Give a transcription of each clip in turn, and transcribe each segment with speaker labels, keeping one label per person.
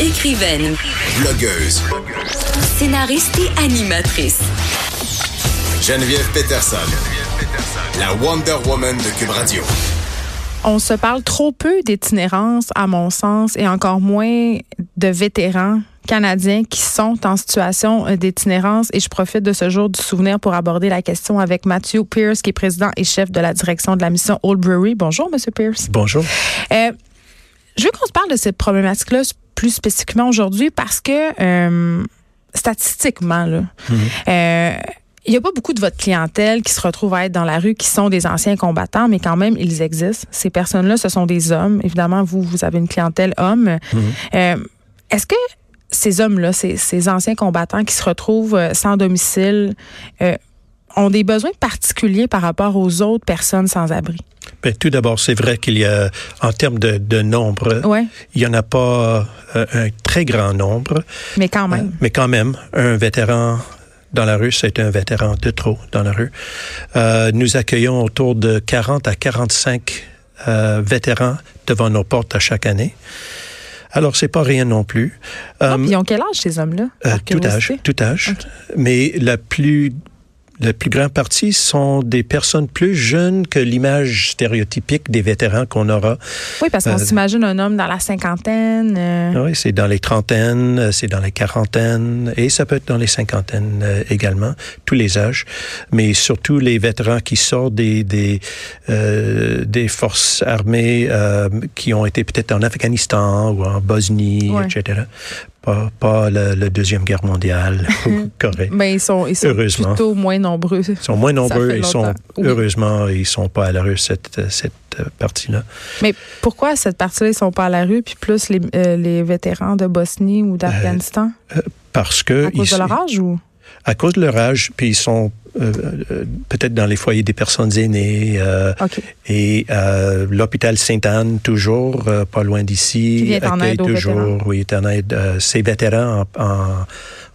Speaker 1: Écrivaine,
Speaker 2: Blogueuse.
Speaker 1: scénariste et animatrice.
Speaker 2: Geneviève Peterson. La Wonder Woman de Cube Radio.
Speaker 3: On se parle trop peu d'itinérance, à mon sens, et encore moins de vétérans canadiens qui sont en situation euh, d'itinérance. Et je profite de ce jour du souvenir pour aborder la question avec Matthew Pierce, qui est président et chef de la direction de la mission Old Brewery. Bonjour, Monsieur Pierce.
Speaker 4: Bonjour.
Speaker 3: Euh, je veux qu'on se parle de cette problématique-là plus spécifiquement aujourd'hui parce que euh, statistiquement, là, euh, il n'y a pas beaucoup de votre clientèle qui se retrouve à être dans la rue, qui sont des anciens combattants, mais quand même, ils existent. Ces personnes-là, ce sont des hommes. Évidemment, vous, vous avez une clientèle homme. Euh, Est-ce que ces hommes-là, ces, ces anciens combattants qui se retrouvent euh, sans domicile, euh, ont des besoins particuliers par rapport aux autres personnes sans abri?
Speaker 4: Ben, tout d'abord, c'est vrai qu'il y a, en termes de, de nombre,
Speaker 3: Ouais.
Speaker 4: il n'y en a pas euh, un très grand nombre,
Speaker 3: Mais quand même.
Speaker 4: mais quand même, un vétéran dans la rue, c'est un vétéran de trop dans la rue. Euh, nous accueillons autour de 40 à 45 euh, vétérans devant nos portes à chaque année. Alors, c'est pas rien non plus.
Speaker 3: Non,
Speaker 4: Euh,
Speaker 3: puis ils ont quel âge, ces hommes-là?
Speaker 4: Euh, tout âge, tout âge. Mais la plus la plus grande partie sont des personnes plus jeunes que l'image stéréotypique des vétérans qu'on aura.
Speaker 3: Oui, parce qu'on
Speaker 4: Euh,
Speaker 3: s'imagine un homme dans la cinquantaine. euh,
Speaker 4: Oui, c'est dans les trentaines, euh, c'est dans les quarantaines et ça peut être dans les cinquantaines euh, également, tous les âges, mais surtout les vétérans qui sortent des des des forces armées qui ont été peut-être en Afghanistan ou en Bosnie,
Speaker 3: Ouais.
Speaker 4: etc. Pas pas le, le deuxième guerre mondiale Corée.
Speaker 3: Ben, ils sont, ils sont
Speaker 4: Heureusement.
Speaker 3: plutôt moins nombreux.
Speaker 4: Ils sont moins nombreux et sont.
Speaker 3: Oui.
Speaker 4: heureusement ils sont pas à la rue cette cette euh, partie-là.
Speaker 3: Mais pourquoi cette partie-là, ils sont pas à la rue, puis plus les, euh, les vétérans de Bosnie ou d'Afghanistan?
Speaker 4: Parce que
Speaker 3: à cause de
Speaker 4: ils-
Speaker 3: leur âge ou?
Speaker 4: À cause de leur âge, puis ils sont euh, euh, peut-être dans les foyers des personnes aînées euh,
Speaker 3: OK.
Speaker 4: et euh, l'hôpital Sainte-Anne toujours pas loin d'ici accueille toujours
Speaker 3: vétérans.
Speaker 4: oui est en aide ces vétérans en, en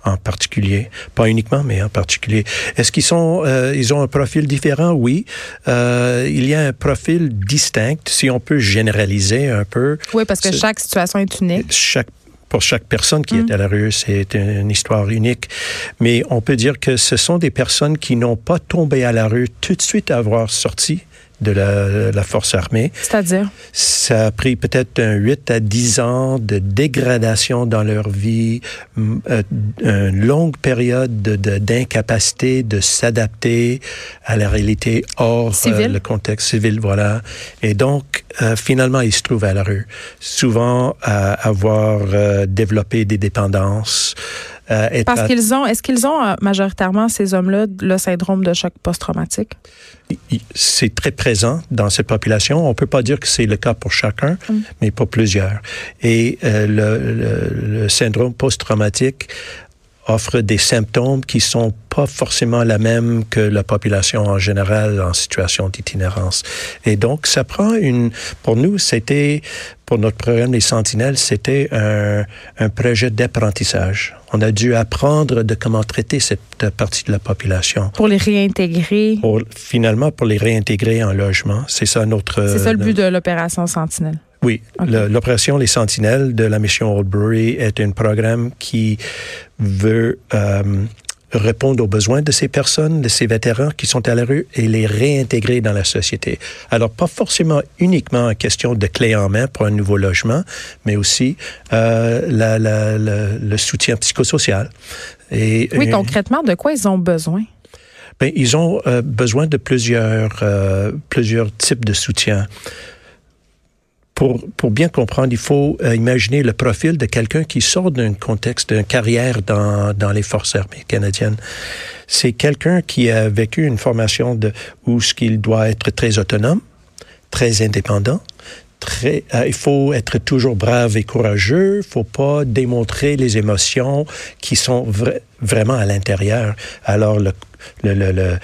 Speaker 4: en particulier, pas uniquement, mais en particulier. Est-ce qu'ils sont, ils ont un profil différent? Oui, il y a un profil distinct, si on peut généraliser un peu.
Speaker 3: Oui, parce que chaque situation est unique.
Speaker 4: chaque pour chaque personne qui
Speaker 3: Mm.
Speaker 4: est à la rue, c'est une histoire unique. Mais on peut dire que ce sont des personnes qui n'ont pas tombé à la rue tout de suite à avoir sorti de la, la force armée.
Speaker 3: C'est-à-dire?
Speaker 4: Ça a pris peut-être un 8 à 10 ans de dégradation dans leur vie, euh, une longue période de- de- d'incapacité de, s'adapter à la réalité hors euh, le contexte civil, voilà. Et donc, euh, finalement, ils se trouvent à la rue, souvent à avoir euh, développé des dépendances. Euh, être
Speaker 3: Parce
Speaker 4: à-
Speaker 3: qu'ils ont, est-ce qu'ils ont euh, majoritairement, ces hommes-là, le syndrome de choc post-traumatique?
Speaker 4: c'est très présent dans cette population. On peut pas dire que c'est le cas pour chacun,
Speaker 3: Mm.
Speaker 4: mais pour plusieurs. Et euh, le, le- le syndrome post-traumatique offre des symptômes qui sont pas forcément la même que la population en général en situation d'itinérance. Et donc, ça prend une... Pour nous, c'était, pour notre programme Les Sentinelles, c'était un, un projet d'apprentissage. On a dû apprendre de comment traiter cette partie de la population
Speaker 3: Pour les réintégrer.
Speaker 4: pour, finalement pour les réintégrer en logement. C'est ça notre.
Speaker 3: C'est ça le but de l'opération Sentinelle.
Speaker 4: Oui, le- l'opération Les Sentinelles de la mission Oldbury est un programme qui veut euh, répondre aux besoins de ces personnes, de ces vétérans qui sont à la rue et les réintégrer dans la société. Alors, pas forcément uniquement en question de clé en main pour un nouveau logement, mais aussi euh, la- la- la- le soutien psychosocial. Et,
Speaker 3: Oui, concrètement, de quoi ils ont besoin?
Speaker 4: ben, ils ont euh, besoin de plusieurs, plusieurs types de soutien. Pour, bien comprendre, il faut euh, imaginer le profil de quelqu'un qui sort d'un contexte, d'une carrière dans, dans les forces armées canadiennes. C'est quelqu'un qui a vécu une formation où ce qu'il doit être très autonome, très indépendant, euh, il faut être toujours brave et courageux. Il faut pas démontrer les émotions qui sont vraiment à l'intérieur. Alors le euh,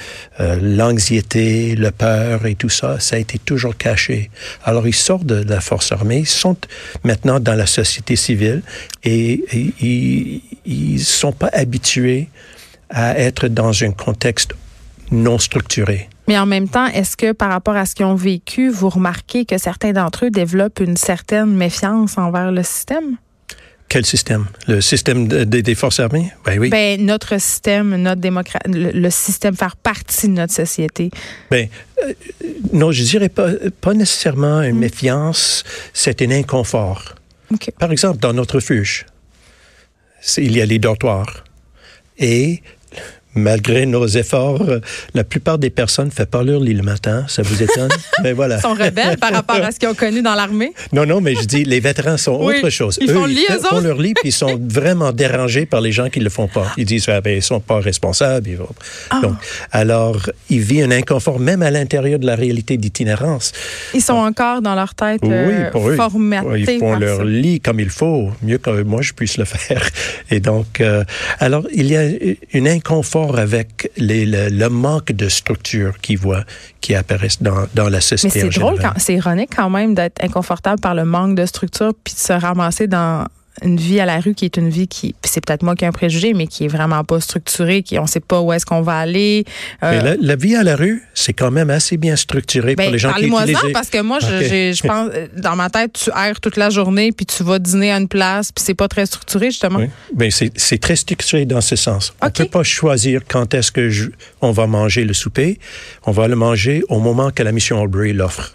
Speaker 4: l'anxiété, le peur et tout ça, ça a été toujours caché. Alors ils sortent de la force armée, ils sont maintenant dans la société civile et, ils ils sont pas habitués à être dans un contexte non structuré.
Speaker 3: Mais en même temps, est-ce que par rapport à ce qu'ils ont vécu, vous remarquez que certains d'entre eux développent une certaine méfiance envers le système?
Speaker 4: Quel système? Le système des forces armées?
Speaker 3: Ben oui. Ben, notre système, notre démocratie, le, système faire partie de notre société.
Speaker 4: Ben, euh, non, je dirais pas, pas nécessairement une hmm. méfiance, c'est un inconfort. Par exemple, dans notre refuge, il y a les dortoirs. Et malgré nos efforts, la plupart des personnes ne font pas leur lit le matin. Ça vous étonne?
Speaker 3: Mais voilà. Ils sont rebelles par rapport à ce qu'ils ont connu dans l'armée?
Speaker 4: Non, non, mais je dis, les vétérans sont autre chose.
Speaker 3: Ils font, ils
Speaker 4: font leur lit, puis ils sont vraiment dérangés par les gens qui ne le font pas. Ils disent, ah, ben, ils sont pas responsables. Ah. Donc, alors, ils vivent un inconfort, même à l'intérieur de la réalité d'itinérance.
Speaker 3: Ils sont encore dans leur tête oui, euh, pour eux.
Speaker 4: Ils font leur lit comme il faut, mieux que moi je puisse le faire. Et donc, euh, alors, il y a un inconfort avec les, le, manque de structure qui voit, qui apparaissent dans, dans la société.
Speaker 3: Mais c'est drôle, c'est ironique quand même d'être inconfortable par le manque de structure puis de se ramasser dans une vie à la rue qui est une vie qui, c'est peut-être moi qui ai un préjugé, mais qui est vraiment pas structurée, qui on sait pas où est-ce qu'on va aller.
Speaker 4: Euh, la, vie à la rue, c'est quand même assez bien structuré pour ben, les gens qui
Speaker 3: parce que moi, je, pense, dans ma tête, tu erres toute la journée, puis tu vas dîner à une place, puis c'est pas très structuré justement. Oui.
Speaker 4: Ben, c'est très structuré dans ce sens. On peut pas choisir quand est-ce que on va manger le souper. On va le manger au moment que la mission Albury l'offre.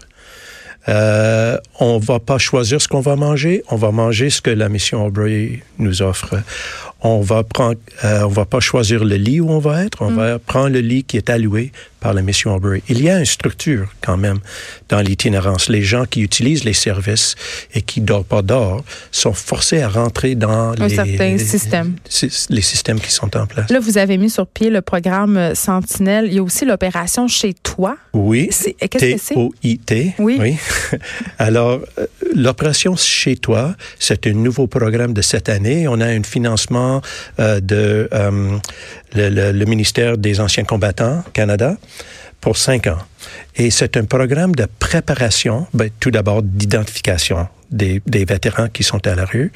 Speaker 4: Euh, on va pas choisir ce qu'on va manger, on va manger ce que la mission Aubrey nous offre. On va prendre, euh, on va pas choisir le lit où on va être, on mm. va prendre le lit qui est alloué par la mission. Il y a une structure quand même dans l'itinérance. Les gens qui utilisent les services et qui dorment pas d'or sont forcés à rentrer dans
Speaker 3: les, système.
Speaker 4: les systèmes qui sont en place.
Speaker 3: Là, vous avez mis sur pied le programme Sentinelle. Il y a aussi l'opération Chez Toi.
Speaker 4: Oui. Qu'est-ce que c'est? T-O-I-T.
Speaker 3: Oui. oui.
Speaker 4: Alors, euh, l'opération Chez Toi, c'est un nouveau programme de cette année. On a un financement euh, de euh, le, ministère des Anciens Combattants Canada pour cinq ans. Et c'est un programme de préparation, ben, tout d'abord d'identification des, vétérans qui sont à la rue,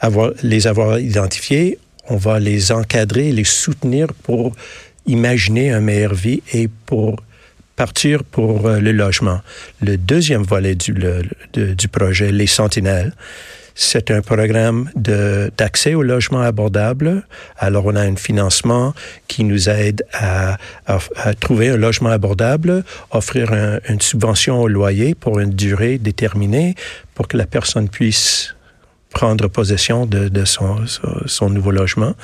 Speaker 4: avoir, les avoir identifiés, on va les encadrer, les soutenir pour imaginer une meilleure vie et pour partir pour euh, le logement. Le deuxième volet du, du projet, les Sentinelles, c'est un programme d'accès au logement abordable. Alors, on a un financement qui nous aide à, trouver un logement abordable, offrir une subvention au loyer pour une durée déterminée pour que la personne puisse prendre possession de, son, nouveau logement.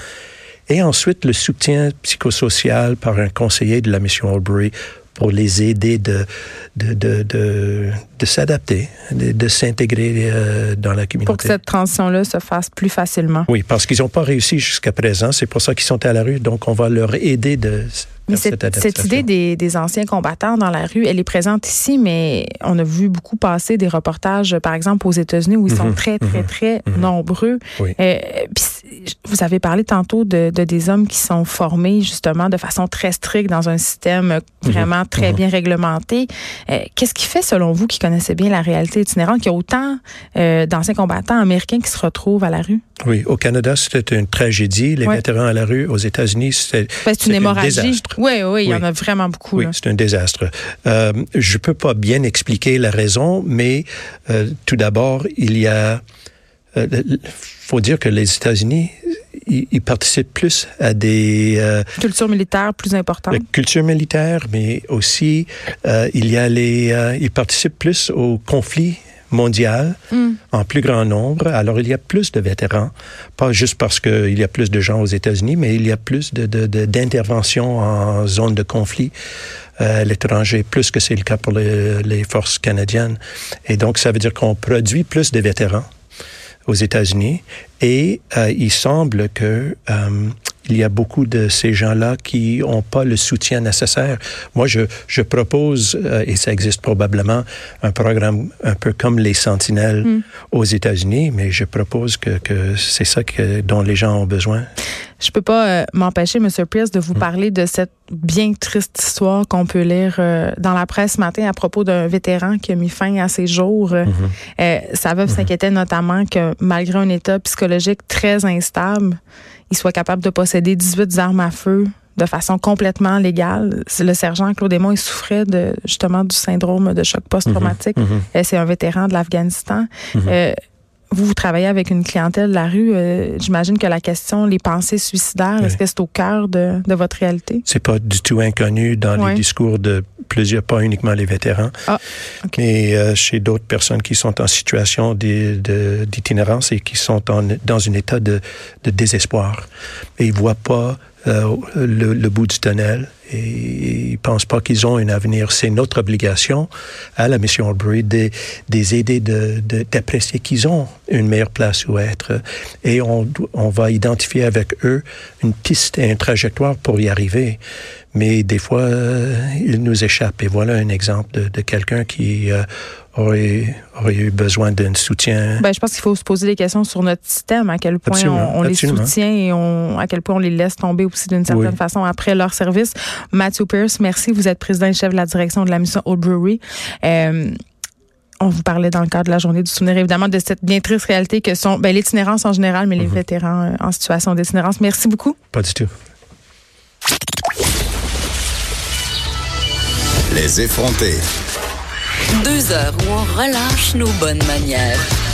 Speaker 4: Et ensuite, le soutien psychosocial par un conseiller de la mission Albury pour les aider de, de, de, de, de s'adapter, de, de s'intégrer euh, dans la communauté.
Speaker 3: Pour que cette transition-là se fasse plus facilement.
Speaker 4: Oui, parce qu'ils n'ont pas réussi jusqu'à présent. C'est pour ça qu'ils sont à la rue. Donc, on va leur aider de
Speaker 3: mais cette, idée des, des, anciens combattants dans la rue, elle est présente ici, mais on a vu beaucoup passer des reportages, par exemple, aux États-Unis, où ils sont mhm. très, très, mhm. très mhm. nombreux. Euh, vous avez parlé tantôt de, de, des hommes qui sont formés, justement, de façon très stricte dans un système vraiment très bien réglementé. Euh, qu'est-ce qui fait, selon vous, qui connaissez bien la réalité itinérante, qu'il y a autant euh, d'anciens combattants américains qui se retrouvent à la rue?
Speaker 4: Oui, au Canada, c'était une tragédie. Les vétérans à la rue, aux États-Unis, c'était
Speaker 3: ben, une hémorragie. Oui, oui, il y en a vraiment beaucoup.
Speaker 4: Oui, c'est un désastre. Euh, je ne peux pas bien expliquer la raison, mais euh, tout d'abord, il y a... Il euh, faut dire que les États-Unis, ils, participent plus à des... Euh,
Speaker 3: culture militaire plus importante.
Speaker 4: Culture militaire, mais aussi, il y a les... ils participent plus aux conflits mondial mm. en plus grand nombre. Alors, il y a plus de vétérans, pas juste parce qu'il y a plus de gens aux États-Unis, mais il y a plus d'interventions de, en zone de conflit euh, à l'étranger, plus que c'est le cas pour les, forces canadiennes. Et donc, ça veut dire qu'on produit plus de vétérans aux États-Unis et euh, il semble que euh, il y a beaucoup de ces gens-là qui n'ont pas le soutien nécessaire. Moi, je, je propose, euh, et ça existe probablement, un programme un peu comme les Sentinelles mm. aux États-Unis, mais je propose que, que c'est ça que, dont les gens ont besoin.
Speaker 3: Je peux pas euh, m'empêcher, M. Pierce, de vous mm. parler de cette bien triste histoire qu'on peut lire euh, dans la presse ce matin à propos d'un vétéran qui a mis fin à ses jours. Mm-hmm. sa veuve mm-hmm. s'inquiétait notamment que malgré un état psychologique très instable, il soit capable de posséder 18 armes à feu de façon complètement légale. Le sergent Claude Aymon, il souffrait de, justement du syndrome de choc post-traumatique. Mhm, mhm. C'est un vétéran de l'Afghanistan. Euh, vous, vous travaillez avec une clientèle de la rue. Euh, j'imagine que la question, les pensées suicidaires, est-ce que c'est au cœur de, de votre réalité?
Speaker 4: C'est pas du tout inconnu dans les discours de plusieurs, pas uniquement les vétérans, ah, mais euh, chez d'autres personnes qui sont en situation d'itinérance et qui sont en, dans un état de, de désespoir. Et ils voient pas euh, le, le, bout du tunnel et ils pensent pas qu'ils ont un avenir. C'est notre obligation à la mission Albury de, les aider d'apprécier qu'ils ont une meilleure place où être. Et on, va identifier avec eux une piste et une trajectoire pour y arriver. Mais des fois, euh, il nous échappe. Et voilà un exemple de, de quelqu'un qui euh, aurait, aurait, eu besoin d'un soutien.
Speaker 3: Ben, je pense qu'il faut se poser des questions sur notre système, à quel point on, les soutient et on, à quel point on les laisse tomber aussi d'une certaine façon après leur service. Matthew Pierce, merci. Vous êtes président et chef de la direction de la mission Old Brewery. Euh, on vous parlait dans le cadre de la journée du souvenir, évidemment, de cette bien triste réalité que sont ben, l'itinérance en général, mais les mhm. vétérans euh, en situation d'itinérance. Merci beaucoup.
Speaker 4: Pas du tout.
Speaker 2: Les effrontés.
Speaker 1: Deux heures où on relâche nos bonnes manières.